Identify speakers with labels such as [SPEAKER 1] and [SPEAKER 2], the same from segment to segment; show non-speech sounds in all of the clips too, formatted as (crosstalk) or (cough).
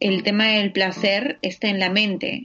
[SPEAKER 1] el tema del placer está en la mente.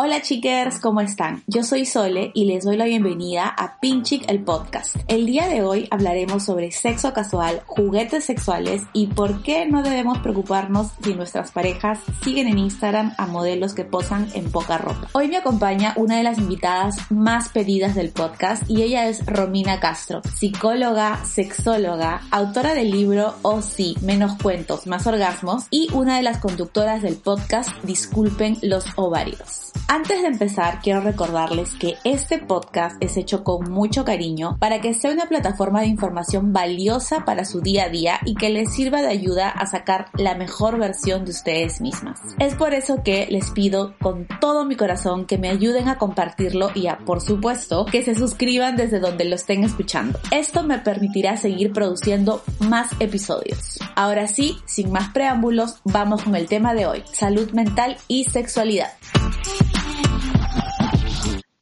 [SPEAKER 2] Hola chicas, ¿cómo están? Yo soy Sole y les doy la bienvenida a Pinchic el podcast. El día de hoy hablaremos sobre sexo casual, juguetes sexuales y por qué no debemos preocuparnos si nuestras parejas siguen en Instagram a modelos que posan en poca ropa. Hoy me acompaña una de las invitadas más pedidas del podcast y ella es Romina Castro, psicóloga, sexóloga, autora del libro Oh sí, menos cuentos, más orgasmos y una de las conductoras del podcast Disculpen los ovarios. Antes de empezar, quiero recordarles que este podcast es hecho con mucho cariño para que sea una plataforma de información valiosa para su día a día y que les sirva de ayuda a sacar la mejor versión de ustedes mismas. Es por eso que les pido con todo mi corazón que me ayuden a compartirlo y a, por supuesto, que se suscriban desde donde lo estén escuchando. Esto me permitirá seguir produciendo más episodios. Ahora sí, sin más preámbulos, vamos con el tema de hoy, salud mental y sexualidad.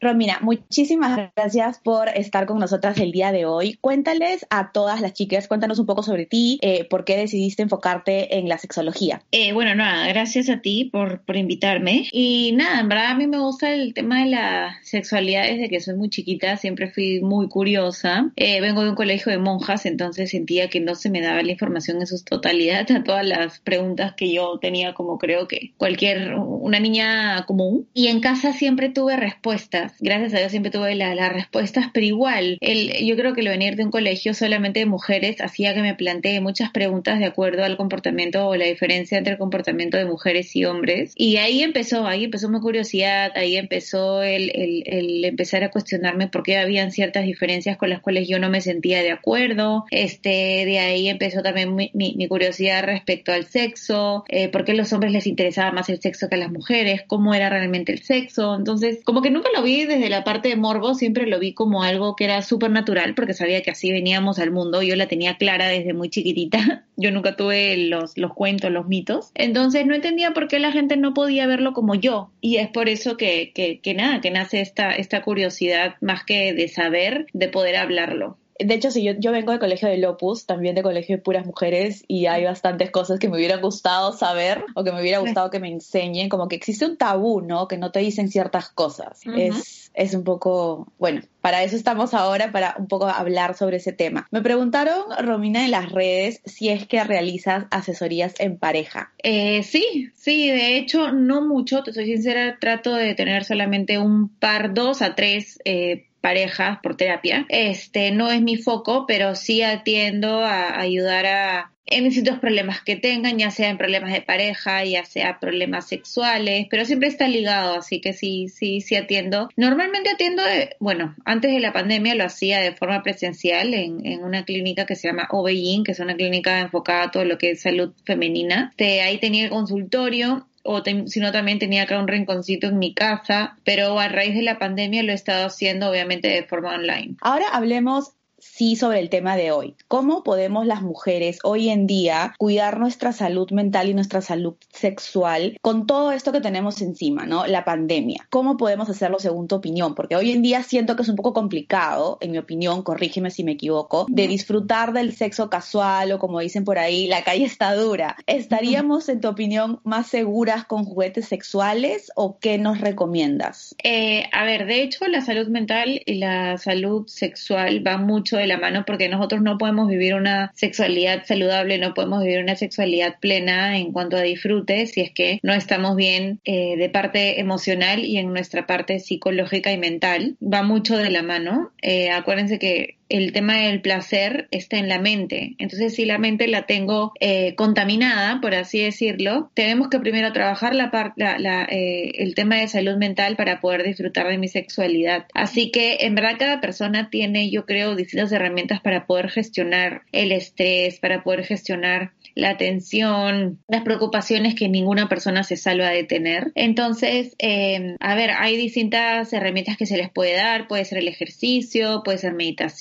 [SPEAKER 2] Romina, muchísimas gracias por estar con nosotras el día de hoy. Cuéntales a todas las chicas, cuéntanos un poco sobre ti, eh, por qué decidiste enfocarte en la sexología.
[SPEAKER 1] Eh, bueno, nada, gracias a ti por, por invitarme. Y nada, en verdad a mí me gusta el tema de la sexualidad desde que soy muy chiquita, siempre fui muy curiosa. Eh, vengo de un colegio de monjas, entonces sentía que no se me daba la información en su totalidad a todas las preguntas que yo tenía como creo que cualquier, una niña común. Y en casa siempre tuve respuestas Gracias a Dios siempre tuve las respuestas, pero igual, el, yo creo que el venir de un colegio solamente de mujeres hacía que me plantee muchas preguntas de acuerdo al comportamiento o la diferencia entre el comportamiento de mujeres y hombres. Y ahí empezó, ahí empezó mi curiosidad, ahí empezó el, el, empezar a cuestionarme por qué habían ciertas diferencias con las cuales yo no me sentía de acuerdo. Este, de ahí empezó también mi, mi, curiosidad respecto al sexo, eh, por qué a los hombres les interesaba más el sexo que a las mujeres, cómo era realmente el sexo. Entonces, como que nunca lo vi desde la parte de morbo, siempre lo vi como algo que era súper natural porque sabía que así veníamos al mundo. Yo la tenía clara desde muy chiquitita. (laughs) Yo nunca tuve los, los cuentos, los mitos. Entonces no entendía por qué la gente no podía verlo como yo. Y es por eso que, que, que nada, que nace esta, esta curiosidad más que de saber, de poder hablarlo.
[SPEAKER 2] De hecho, si yo, yo vengo del colegio de Lopus, también de colegio de puras mujeres, y hay bastantes cosas que me hubiera gustado saber o que me hubiera gustado que me enseñen, como que existe un tabú, ¿no? Que no te dicen ciertas cosas. Es, es un poco, bueno, para eso estamos ahora, para un poco hablar sobre ese tema. Me preguntaron, Romina, en las redes, si es que realizas asesorías en pareja.
[SPEAKER 1] Eh, sí, sí, de hecho, no mucho, te soy sincera, trato de tener solamente un par, dos a tres eh, parejas por terapia. Este no es mi foco, pero sí atiendo a ayudar a en distintos problemas que tengan, ya sea en problemas de pareja, ya sea problemas sexuales, pero siempre está ligado, así que sí, sí, sí atiendo. Normalmente atiendo, bueno, antes de la pandemia lo hacía de forma presencial en, en una clínica que se llama Obeyin, que es una clínica enfocada a todo lo que es salud femenina. Ahí tenía el consultorio o si no también tenía acá un rinconcito en mi casa, pero a raíz de la pandemia lo he estado haciendo obviamente de forma online.
[SPEAKER 2] Ahora hablemos sí sobre el tema de hoy. ¿Cómo podemos las mujeres hoy en día cuidar nuestra salud mental y nuestra salud sexual con todo esto que tenemos encima, ¿no? La pandemia. ¿Cómo podemos hacerlo según tu opinión? Porque hoy en día siento que es un poco complicado, en mi opinión, corrígeme si me equivoco, de disfrutar del sexo casual o como dicen por ahí, la calle está dura. ¿Estaríamos, en tu opinión, más seguras con juguetes sexuales o qué nos recomiendas?
[SPEAKER 1] Eh, a ver, de hecho, la salud mental y la salud sexual van mucho de la mano porque nosotros no podemos vivir una sexualidad saludable, no podemos vivir una sexualidad plena en cuanto a disfrute si es que no estamos bien eh, de parte emocional y en nuestra parte psicológica y mental. Va mucho de la mano. Eh, acuérdense que el tema del placer está en la mente. Entonces, si la mente la tengo eh, contaminada, por así decirlo, tenemos que primero trabajar la, la, eh, el tema de salud mental para poder disfrutar de mi sexualidad. Así que, en verdad, cada persona tiene, yo creo, distintas herramientas para poder gestionar el estrés, para poder gestionar la tensión, las preocupaciones que ninguna persona se salva de tener. Entonces, eh, a ver, hay distintas herramientas que se les puede dar. Puede ser el ejercicio, puede ser meditación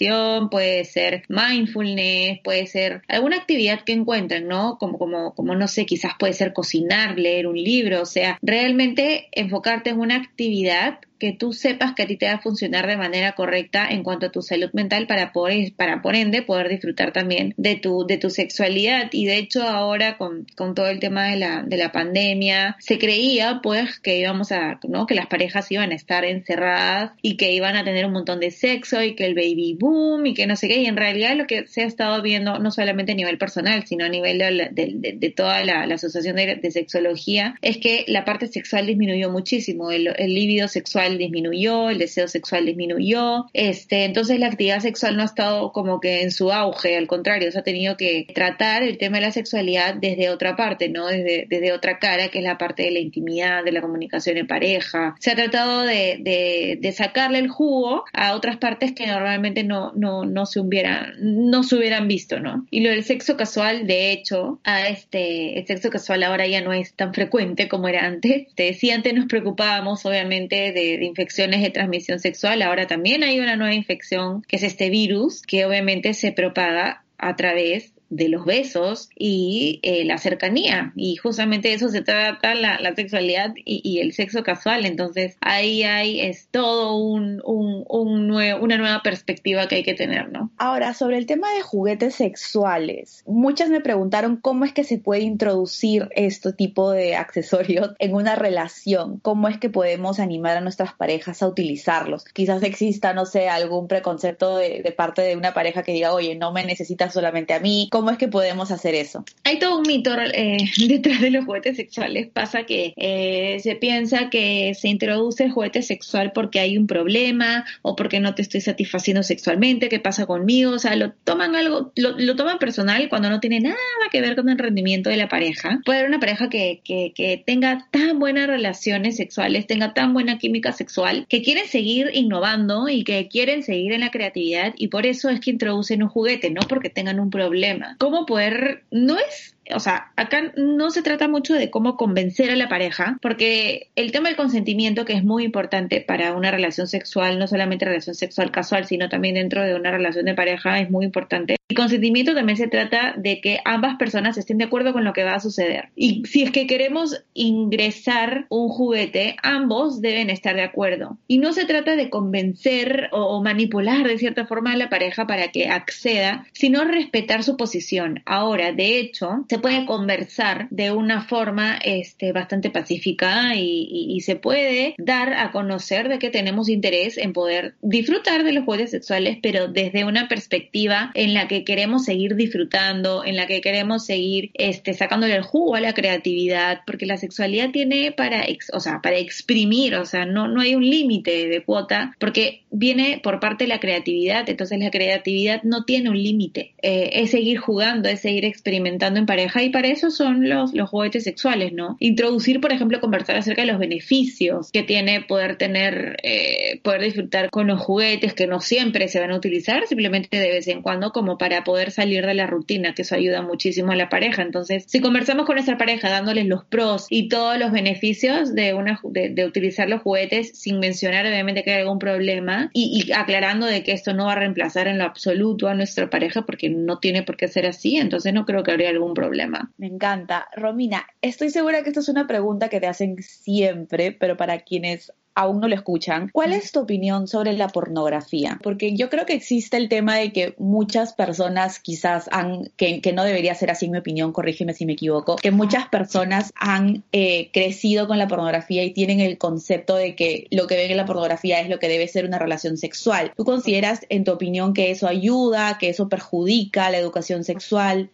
[SPEAKER 1] puede ser mindfulness, puede ser alguna actividad que encuentren, ¿no? Como, como, como no sé, quizás puede ser cocinar, leer un libro, o sea, realmente enfocarte en una actividad que tú sepas que a ti te va a funcionar de manera correcta en cuanto a tu salud mental para poder, para por ende poder disfrutar también de tu, de tu sexualidad. Y de hecho ahora con, con todo el tema de la, de la pandemia, se creía pues que íbamos a, ¿no? Que las parejas iban a estar encerradas y que iban a tener un montón de sexo y que el baby boom y que no sé qué. Y en realidad lo que se ha estado viendo, no solamente a nivel personal, sino a nivel de, de, de toda la, la asociación de, sexología, es que la parte sexual disminuyó muchísimo. El, el líbido sexual disminuyó, el deseo sexual disminuyó. Este, entonces la actividad sexual no ha estado como que en su auge, al contrario, se ha tenido que tratar el tema de la sexualidad desde otra parte, ¿no? Desde, desde otra cara, que es la parte de la intimidad, de la comunicación en pareja. Se ha tratado de, de, de sacarle el jugo a otras partes que normalmente no, no, no se hubieran, no se hubieran visto, ¿no? Y lo del sexo casual, de hecho, a este, el sexo casual ahora ya no es tan frecuente como era antes. Te decía, antes nos preocupábamos obviamente de, de infecciones de transmisión sexual, ahora también hay una nueva infección que es este virus, que obviamente se propaga a través de los besos y eh, la cercanía. Y justamente eso se trata la, sexualidad y, el sexo casual. Entonces ahí hay es todo un, un, un una nueva perspectiva que hay que tener, ¿no?
[SPEAKER 2] Ahora, sobre el tema de juguetes sexuales, muchas me preguntaron cómo es que se puede introducir este tipo de accesorios en una relación, cómo es que podemos animar a nuestras parejas a utilizarlos. Quizás exista, no sé, algún preconcepto de, de parte de una pareja que diga, oye, no me necesitas solamente a mí, ¿Cómo es que podemos hacer eso?
[SPEAKER 1] Hay todo un mito eh, (laughs) detrás de los juguetes sexuales. Pasa que eh, se piensa que se introduce el juguete sexual porque hay un problema o porque no te estoy satisfaciendo sexualmente, ¿qué pasa conmigo? O sea, lo toman algo, lo, toman personal cuando no tiene nada que ver con el rendimiento de la pareja. Puede haber una pareja que, que, que tenga tan buenas relaciones sexuales, tenga tan buena química sexual, que quieren seguir innovando y que quieren seguir en la creatividad y por eso es que introducen un juguete, no porque tengan un problema cómo poder, no es o sea, acá no se trata mucho de cómo convencer a la pareja, porque el tema del consentimiento, que es muy importante para una relación sexual, no solamente relación sexual casual, sino también dentro de una relación de pareja, es muy importante. El consentimiento también se trata de que ambas personas estén de acuerdo con lo que va a suceder. Y si es que queremos ingresar un juguete, ambos deben estar de acuerdo. Y no se trata de convencer o, manipular de cierta forma a la pareja para que acceda, sino respetar su posición. Ahora, de hecho, se puede conversar de una forma este, bastante pacífica y, se puede dar a conocer de que tenemos interés en poder disfrutar de los juguetes sexuales, pero desde una perspectiva en la que queremos seguir disfrutando, en la que queremos seguir este, sacándole el jugo a la creatividad, porque la sexualidad tiene para, o sea, para exprimir, o sea, no, no hay un límite de cuota, porque viene por parte de la creatividad, entonces la creatividad no tiene un límite, eh, es seguir jugando, es seguir experimentando en pareja y para eso son los, los juguetes sexuales, ¿no? Introducir, por ejemplo, conversar acerca de los beneficios que tiene poder tener, eh, poder disfrutar con los juguetes que no siempre se van a utilizar, simplemente de vez en cuando como para poder salir de la rutina, que eso ayuda muchísimo a la pareja. Entonces, si conversamos con nuestra pareja dándoles los pros y todos los beneficios de, una, de, utilizar los juguetes sin mencionar obviamente que hay algún problema y, y aclarando de que esto no va a reemplazar en lo absoluto a nuestra pareja porque no tiene por qué ser así, entonces no creo que habría algún problema.
[SPEAKER 2] Me encanta. Romina, estoy segura que esto es una pregunta que te hacen siempre, pero para quienes aún no lo escuchan. ¿Cuál es tu opinión sobre la pornografía? Porque yo creo que existe el tema de que muchas personas quizás han, que, no debería ser así mi opinión, corrígeme si me equivoco, que muchas personas han eh, crecido con la pornografía y tienen el concepto de que lo que ven en la pornografía es lo que debe ser una relación sexual. ¿Tú consideras, en tu opinión, que eso ayuda, que eso perjudica la educación sexual?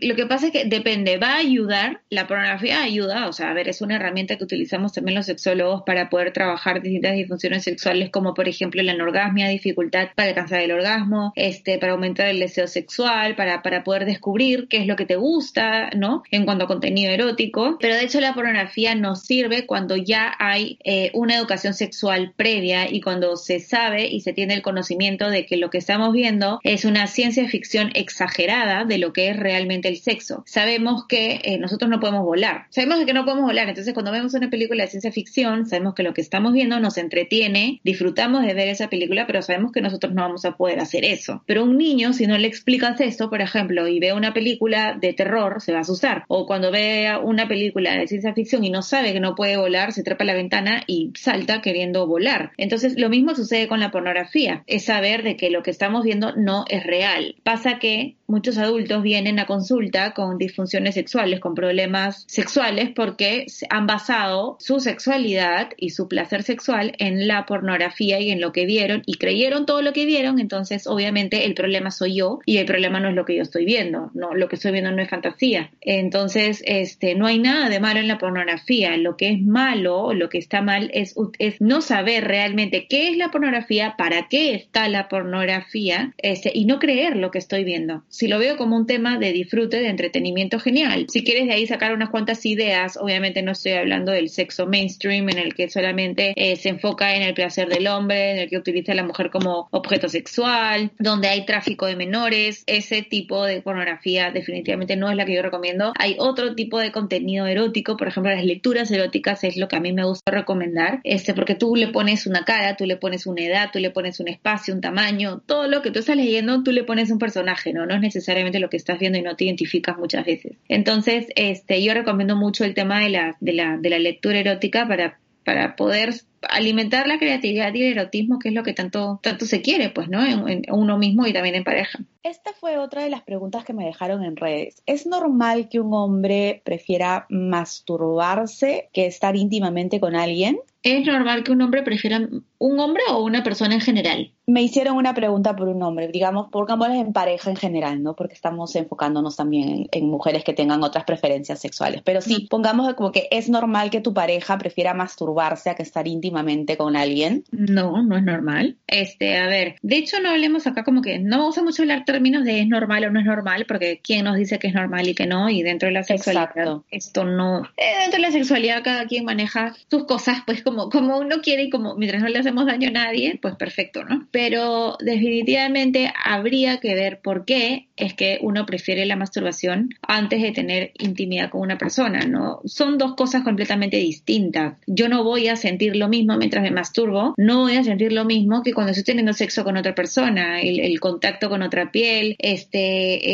[SPEAKER 1] lo que pasa es que depende, va a ayudar, la pornografía ayuda, o sea, a ver, es una herramienta que utilizamos también los sexólogos para poder distintas disfunciones sexuales como por ejemplo la anorgasmia, dificultad para alcanzar el orgasmo, este, para aumentar el deseo sexual, para, para poder descubrir qué es lo que te gusta, ¿no? En cuanto a contenido erótico. Pero de hecho la pornografía nos sirve cuando ya hay eh, una educación sexual previa y cuando se sabe y se tiene el conocimiento de que lo que estamos viendo es una ciencia ficción exagerada de lo que es realmente el sexo. Sabemos que eh, nosotros no podemos volar. Sabemos que no podemos volar. Entonces cuando vemos una película de ciencia ficción, sabemos que lo que estamos viendo nos entretiene, disfrutamos de ver esa película, pero sabemos que nosotros no vamos a poder hacer eso. Pero un niño, si no le explicas esto, por ejemplo, y ve una película de terror, se va a asustar. O cuando ve una película de ciencia ficción y no sabe que no puede volar, se trepa a la ventana y salta queriendo volar. Entonces, lo mismo sucede con la pornografía. Es saber de que lo que estamos viendo no es real. Pasa que muchos adultos vienen a consulta con disfunciones sexuales, con problemas sexuales, porque han basado su sexualidad y su placer sexual en la pornografía y en lo que vieron y creyeron todo lo que vieron, entonces obviamente el problema soy yo y el problema no es lo que yo estoy viendo, no lo que estoy viendo no es fantasía. Entonces, este no hay nada de malo en la pornografía, lo que es malo, lo que está mal es, es no saber realmente qué es la pornografía, para qué está la pornografía, este y no creer lo que estoy viendo si lo veo como un tema de disfrute, de entretenimiento, genial. Si quieres de ahí sacar unas cuantas ideas, obviamente no estoy hablando del sexo mainstream en el que solamente eh, se enfoca en el placer del hombre, en el que utiliza a la mujer como objeto sexual, donde hay tráfico de menores, ese tipo de pornografía definitivamente no es la que yo recomiendo. Hay otro tipo de contenido erótico, por ejemplo, las lecturas eróticas es lo que a mí me gusta recomendar, este, porque tú le pones una cara, tú le pones una edad, tú le pones un espacio, un tamaño, todo lo que tú estás leyendo, tú le pones un personaje, ¿no? No es necesariamente lo que estás viendo y no te identificas muchas veces. Entonces, este, yo recomiendo mucho el tema de la, de la, de la lectura erótica para, para poder alimentar la creatividad y el erotismo, que es lo que tanto, tanto se quiere, pues, ¿no? En, uno mismo y también en pareja.
[SPEAKER 2] Esta fue otra de las preguntas que me dejaron en redes. ¿Es normal que un hombre prefiera masturbarse que estar íntimamente con alguien?
[SPEAKER 1] ¿Es normal que un hombre prefiera un hombre o una persona en general?
[SPEAKER 2] Me hicieron una pregunta por un hombre, digamos, pongámosles en pareja en general, ¿no? Porque estamos enfocándonos también en, mujeres que tengan otras preferencias sexuales. Pero sí, pongamos como que es normal que tu pareja prefiera masturbarse a que estar íntimamente con alguien.
[SPEAKER 1] No, no es normal. Este, a ver, de hecho no hablemos acá como que no vamos a mucho hablar términos de es normal o no es normal, porque quién nos dice que es normal y que no, y dentro de la sexualidad esto no. Eh, dentro de la sexualidad cada quien maneja sus cosas, pues como, como uno quiere y como mientras no le hacemos daño a nadie, pues perfecto, ¿no? pero definitivamente habría que ver por qué es que uno prefiere la masturbación antes de tener intimidad con una persona, ¿no? Son dos cosas completamente distintas. Yo no voy a sentir lo mismo mientras me masturbo, no voy a sentir lo mismo que cuando estoy teniendo sexo con otra persona, el, contacto con otra piel, este,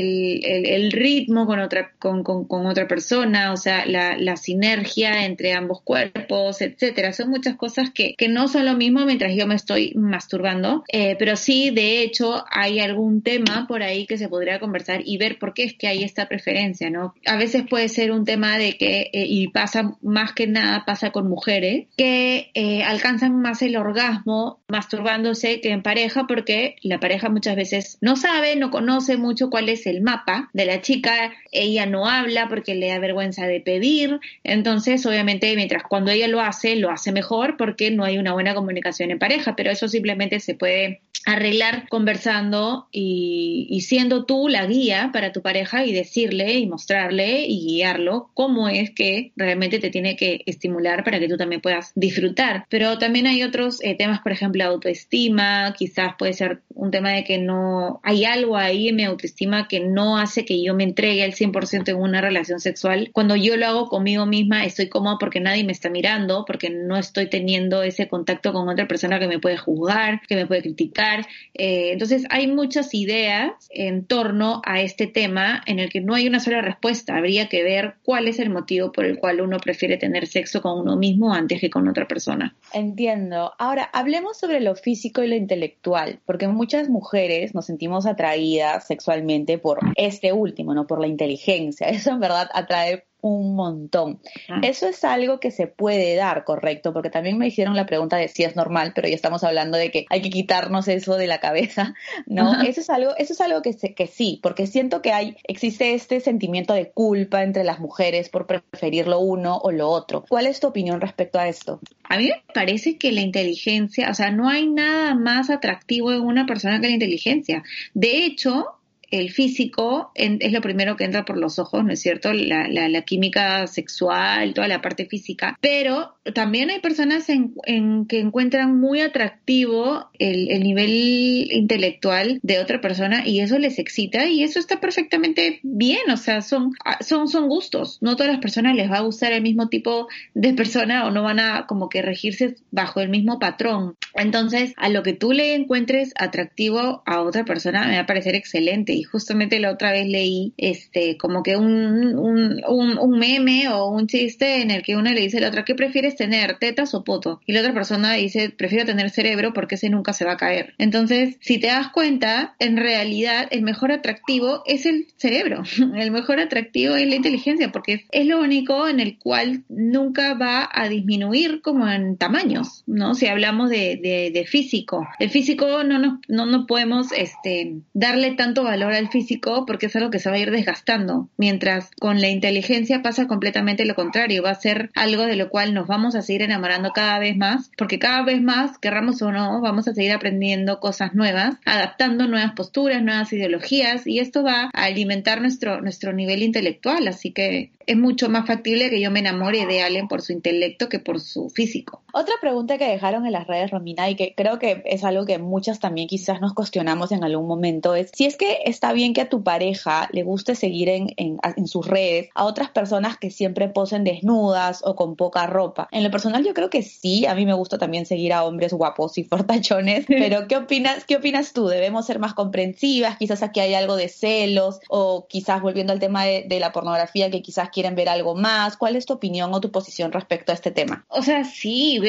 [SPEAKER 1] el, ritmo con otra, con, otra persona, o sea, la, sinergia entre ambos cuerpos, etcétera. Son muchas cosas que, que no son lo mismo mientras yo me estoy masturbando eh, pero sí, de hecho, hay algún tema por ahí que se podría conversar y ver por qué es que hay esta preferencia, ¿no? A veces puede ser un tema de que, eh, y pasa más que nada, pasa con mujeres, que eh, alcanzan más el orgasmo masturbándose que en pareja porque la pareja muchas veces no sabe, no conoce mucho cuál es el mapa de la chica, ella no habla porque le da vergüenza de pedir, entonces obviamente mientras cuando ella lo hace, lo hace mejor porque no hay una buena comunicación en pareja, pero eso simplemente se puede arreglar conversando y, siendo tú la guía para tu pareja y decirle y mostrarle y guiarlo cómo es que realmente te tiene que estimular para que tú también puedas disfrutar. Pero también hay otros eh, temas, por ejemplo, autoestima, quizás puede ser un tema de que no hay algo ahí en mi autoestima que no hace que yo me entregue al 100% en una relación sexual. Cuando yo lo hago conmigo misma, estoy cómoda porque nadie me está mirando, porque no estoy teniendo ese contacto con otra persona que me puede juzgar, que me puede criticar. Eh, entonces hay muchas ideas en torno a este tema en el que no hay una sola respuesta. Habría que ver cuál es el motivo por el cual uno prefiere tener sexo con uno mismo antes que con otra persona.
[SPEAKER 2] Entiendo. Ahora, hablemos sobre lo físico y lo intelectual, porque muchas mujeres nos sentimos atraídas sexualmente por este último, no por la inteligencia. (laughs) Eso en verdad atrae un montón. Ah. Eso es algo que se puede dar, correcto, porque también me hicieron la pregunta de si es normal, pero ya estamos hablando de que hay que quitarnos eso de la cabeza, (laughs) ¿no? Eso es algo, eso es algo que, que sí, porque siento que hay, existe este sentimiento de culpa entre las mujeres por preferir lo uno o lo otro. ¿Cuál es tu opinión respecto a esto?
[SPEAKER 1] A mí me parece que la inteligencia, o sea, no hay nada más atractivo en una persona que la inteligencia. De hecho, el físico es lo primero que entra por los ojos, ¿no es cierto? La, la, química sexual, toda la parte física, pero también hay personas en, en que encuentran muy atractivo el, el, nivel intelectual de otra persona y eso les excita y eso está perfectamente bien, o sea, son, son, son gustos. No todas las personas les va a gustar el mismo tipo de persona o no van a como que regirse bajo el mismo patrón. Entonces, a lo que tú le encuentres atractivo a otra persona me va a parecer excelente y justamente la otra vez leí este como que un, un, un, un meme o un chiste en el que una le dice a la otra, ¿qué prefieres tener, tetas o poto? Y la otra persona dice, prefiero tener cerebro porque ese nunca se va a caer. Entonces, si te das cuenta, en realidad el mejor atractivo es el cerebro, (laughs) el mejor atractivo es la inteligencia porque es lo único en el cual nunca va a disminuir como en tamaños, ¿no? Si hablamos de, físico. El físico no nos, no, no podemos este, darle tanto valor al físico porque es algo que se va a ir desgastando, mientras con la inteligencia pasa completamente lo contrario, va a ser algo de lo cual nos vamos a seguir enamorando cada vez más, porque cada vez más, querramos o no, vamos a seguir aprendiendo cosas nuevas, adaptando nuevas posturas, nuevas ideologías, y esto va a alimentar nuestro, nuestro nivel intelectual, así que es mucho más factible que yo me enamore de alguien por su intelecto que por su físico.
[SPEAKER 2] Otra pregunta que dejaron en las redes, Romina, y que creo que es algo que muchas también quizás nos cuestionamos en algún momento, es si es que está bien que a tu pareja le guste seguir en, en, en sus redes a otras personas que siempre posen desnudas o con poca ropa. En lo personal yo creo que sí, a mí me gusta también seguir a hombres guapos y fortachones, (laughs) pero ¿qué opinas, qué opinas tú? ¿Debemos ser más comprensivas? Quizás aquí hay algo de celos o quizás volviendo al tema de, de la pornografía que quizás quieren ver algo más. ¿Cuál es tu opinión o tu posición respecto a este tema?
[SPEAKER 1] O sea, sí,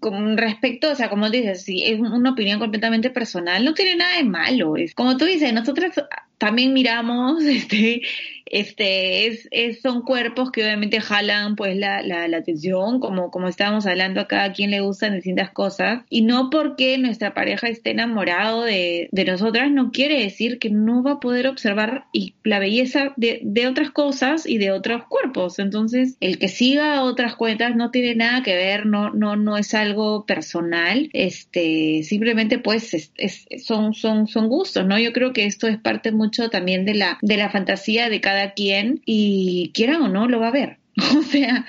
[SPEAKER 1] con respecto, o sea, como dices, sí, es una opinión completamente personal, no tiene nada de malo. Es, como tú dices, nosotros también miramos, (laughs) este, este, es, es, son cuerpos que obviamente jalan pues la, la, atención, como, como estábamos hablando acá, a quien le gustan distintas cosas, y no porque nuestra pareja esté enamorado de, de nosotras, no quiere decir que no va a poder observar y la belleza de, de otras cosas y de otros cuerpos. Entonces, el que siga otras cuentas no tiene nada que ver, no, no, no es algo personal, este, simplemente pues es, es, son, son, son gustos, ¿no? Yo creo que esto es parte mucho también de la, de la fantasía de cada quien y quieran o no lo va a ver. (laughs) O sea,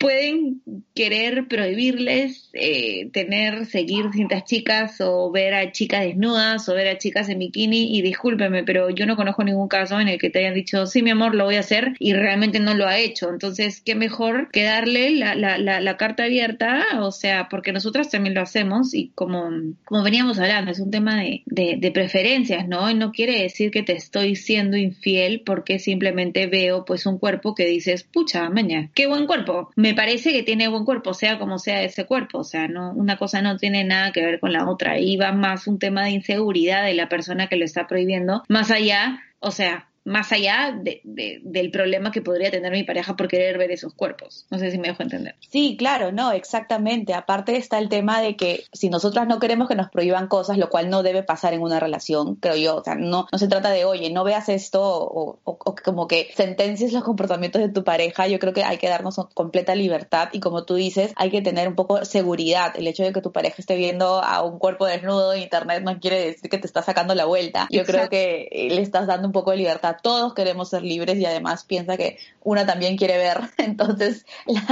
[SPEAKER 1] pueden querer prohibirles eh, tener, seguir distintas chicas o ver a chicas desnudas o ver a chicas en bikini y discúlpeme, pero yo no conozco ningún caso en el que te hayan dicho, sí, mi amor, lo voy a hacer y realmente no lo ha hecho. Entonces, qué mejor que darle la, la, la, carta abierta, o sea, porque nosotras también lo hacemos y como, como veníamos hablando, es un tema de, preferencias, ¿no? Y no quiere decir que te estoy siendo infiel porque simplemente veo pues un cuerpo que dices, pucha, maña, qué buen cuerpo. Me me parece que tiene buen cuerpo, sea como sea ese cuerpo, o sea, no una cosa no tiene nada que ver con la otra, y va más un tema de inseguridad de la persona que lo está prohibiendo, más allá, o sea, más allá de, del problema que podría tener mi pareja por querer ver esos cuerpos. No sé si me dejo entender.
[SPEAKER 2] Sí, claro, no, exactamente. Aparte está el tema de que si nosotras no queremos que nos prohíban cosas, lo cual no debe pasar en una relación, creo yo. O sea, no, no se trata de, oye, no veas esto o, como que sentencias los comportamientos de tu pareja. Yo creo que hay que darnos completa libertad y como tú dices, hay que tener un poco seguridad. El hecho de que tu pareja esté viendo a un cuerpo desnudo en internet no quiere decir que te está sacando la vuelta. Yo creo que le estás dando un poco de libertad todos queremos ser libres y además piensa que una también quiere ver, (laughs) entonces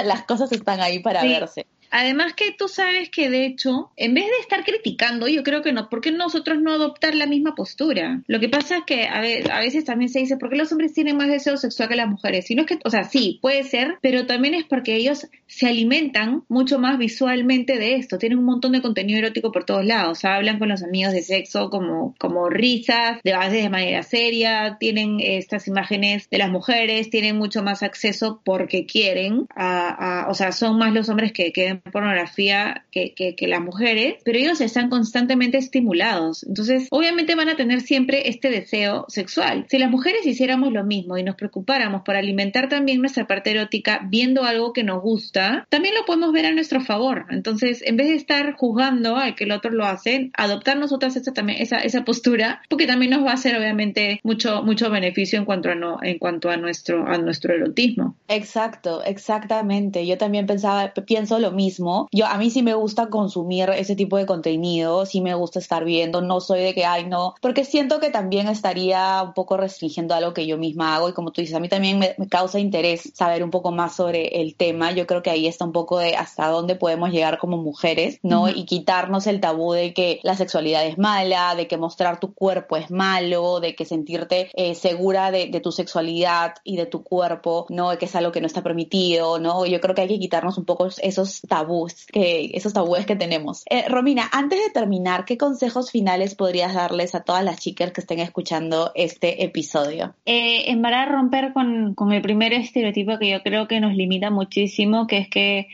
[SPEAKER 2] las cosas están ahí para verse.
[SPEAKER 1] Además que tú sabes que de hecho, en vez de estar criticando, yo creo que no, ¿por qué nosotros no adoptar la misma postura? Lo que pasa es que a, veces también se dice, ¿por qué los hombres tienen más deseo sexual que las mujeres? Si no es que, o sea, sí, puede ser, pero también es porque ellos se alimentan mucho más visualmente de esto, tienen un montón de contenido erótico por todos lados, hablan con los amigos de sexo como, como risas, de de manera seria, tienen estas imágenes de las mujeres, tienen mucho más acceso porque quieren, o sea, son más los hombres que, que pornografía que, que, las mujeres, pero ellos están constantemente estimulados. Entonces, obviamente van a tener siempre este deseo sexual. Si las mujeres hiciéramos lo mismo y nos preocupáramos por alimentar también nuestra parte erótica viendo algo que nos gusta, también lo podemos ver a nuestro favor. Entonces, en vez de estar juzgando a que el otro lo hace, adoptar nosotras esa, también, esa, esa postura, porque también nos va a hacer obviamente mucho, mucho beneficio en cuanto a no, en cuanto a nuestro, a nuestro erotismo.
[SPEAKER 2] Exacto, exactamente. Yo también pensaba, pienso lo mismo mismo. Yo, a mí sí me gusta consumir ese tipo de contenido, sí me gusta estar viendo, no soy de que, ay, no, porque siento que también estaría un poco restringiendo algo que yo misma hago y como tú dices, a mí también me, causa interés saber un poco más sobre el tema. Yo creo que ahí está un poco de hasta dónde podemos llegar como mujeres, ¿no? Y quitarnos el tabú de que la sexualidad es mala, de que mostrar tu cuerpo es malo, de que sentirte eh, segura de, de, tu sexualidad y de tu cuerpo, ¿no? Que es algo que no está permitido, ¿no? Yo creo que hay que quitarnos un poco esos tabús, que, esos tabúes que tenemos. Eh, Romina, antes de terminar, ¿qué consejos finales podrías darles a todas las chicas que estén escuchando este episodio?
[SPEAKER 1] Eh, en verdad romper con, con el primer estereotipo que yo creo que nos limita muchísimo, que es que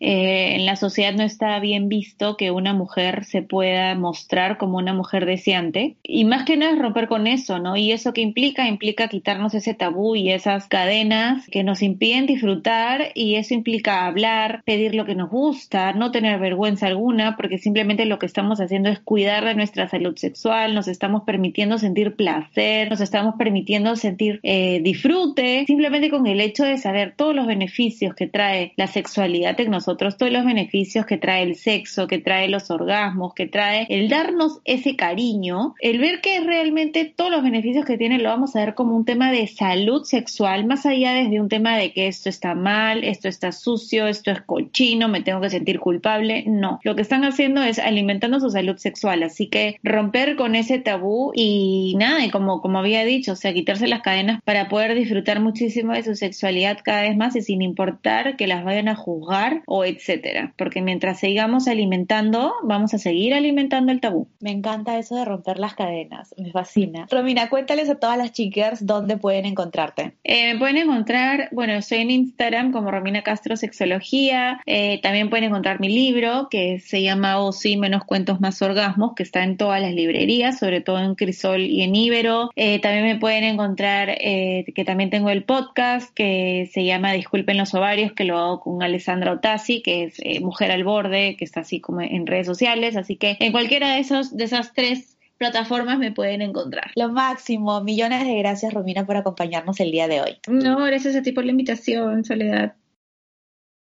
[SPEAKER 1] eh, en la sociedad no está bien visto que una mujer se pueda mostrar como una mujer deseante. Y más que nada es romper con eso, ¿no? Y eso que implica, implica quitarnos ese tabú y esas cadenas que nos impiden disfrutar y eso implica hablar, pedir lo que nos gusta, no tener vergüenza alguna, porque simplemente lo que estamos haciendo es cuidar de nuestra salud sexual, nos estamos permitiendo sentir placer, nos estamos permitiendo sentir eh, disfrute, simplemente con el hecho de saber todos los beneficios que trae la sexualidad en nosotros todos los beneficios que trae el sexo, que trae los orgasmos, que trae el darnos ese cariño, el ver que realmente todos los beneficios que tiene lo vamos a ver como un tema de salud sexual, más allá desde un tema de que esto está mal, esto está sucio, esto es cochino, me tengo que sentir culpable. No, lo que están haciendo es alimentando su salud sexual, así que romper con ese tabú y nada, y como, como había dicho, o sea, quitarse las cadenas para poder disfrutar muchísimo de su sexualidad cada vez más y sin importar que las vayan a juzgar etcétera, porque mientras sigamos alimentando, vamos a seguir alimentando el tabú.
[SPEAKER 2] Me encanta eso de romper las cadenas, me fascina. Romina, cuéntales a todas las chicas dónde pueden encontrarte.
[SPEAKER 1] Eh, me pueden encontrar, bueno, estoy en Instagram como Romina Castro Sexología, eh, también pueden encontrar mi libro que se llama O sí, menos cuentos más orgasmos, que está en todas las librerías, sobre todo en Crisol y en Ibero. Eh, también me pueden encontrar que también tengo el podcast que se llama Disculpen los ovarios, que lo hago con Alessandra Otaz que es eh, Mujer al Borde, que está así como en redes sociales. Así que en cualquiera de, esos, de esas tres plataformas me pueden encontrar.
[SPEAKER 2] Lo máximo. Millones de gracias, Romina, por acompañarnos el día de hoy.
[SPEAKER 1] No, gracias a ti por la invitación, Soledad.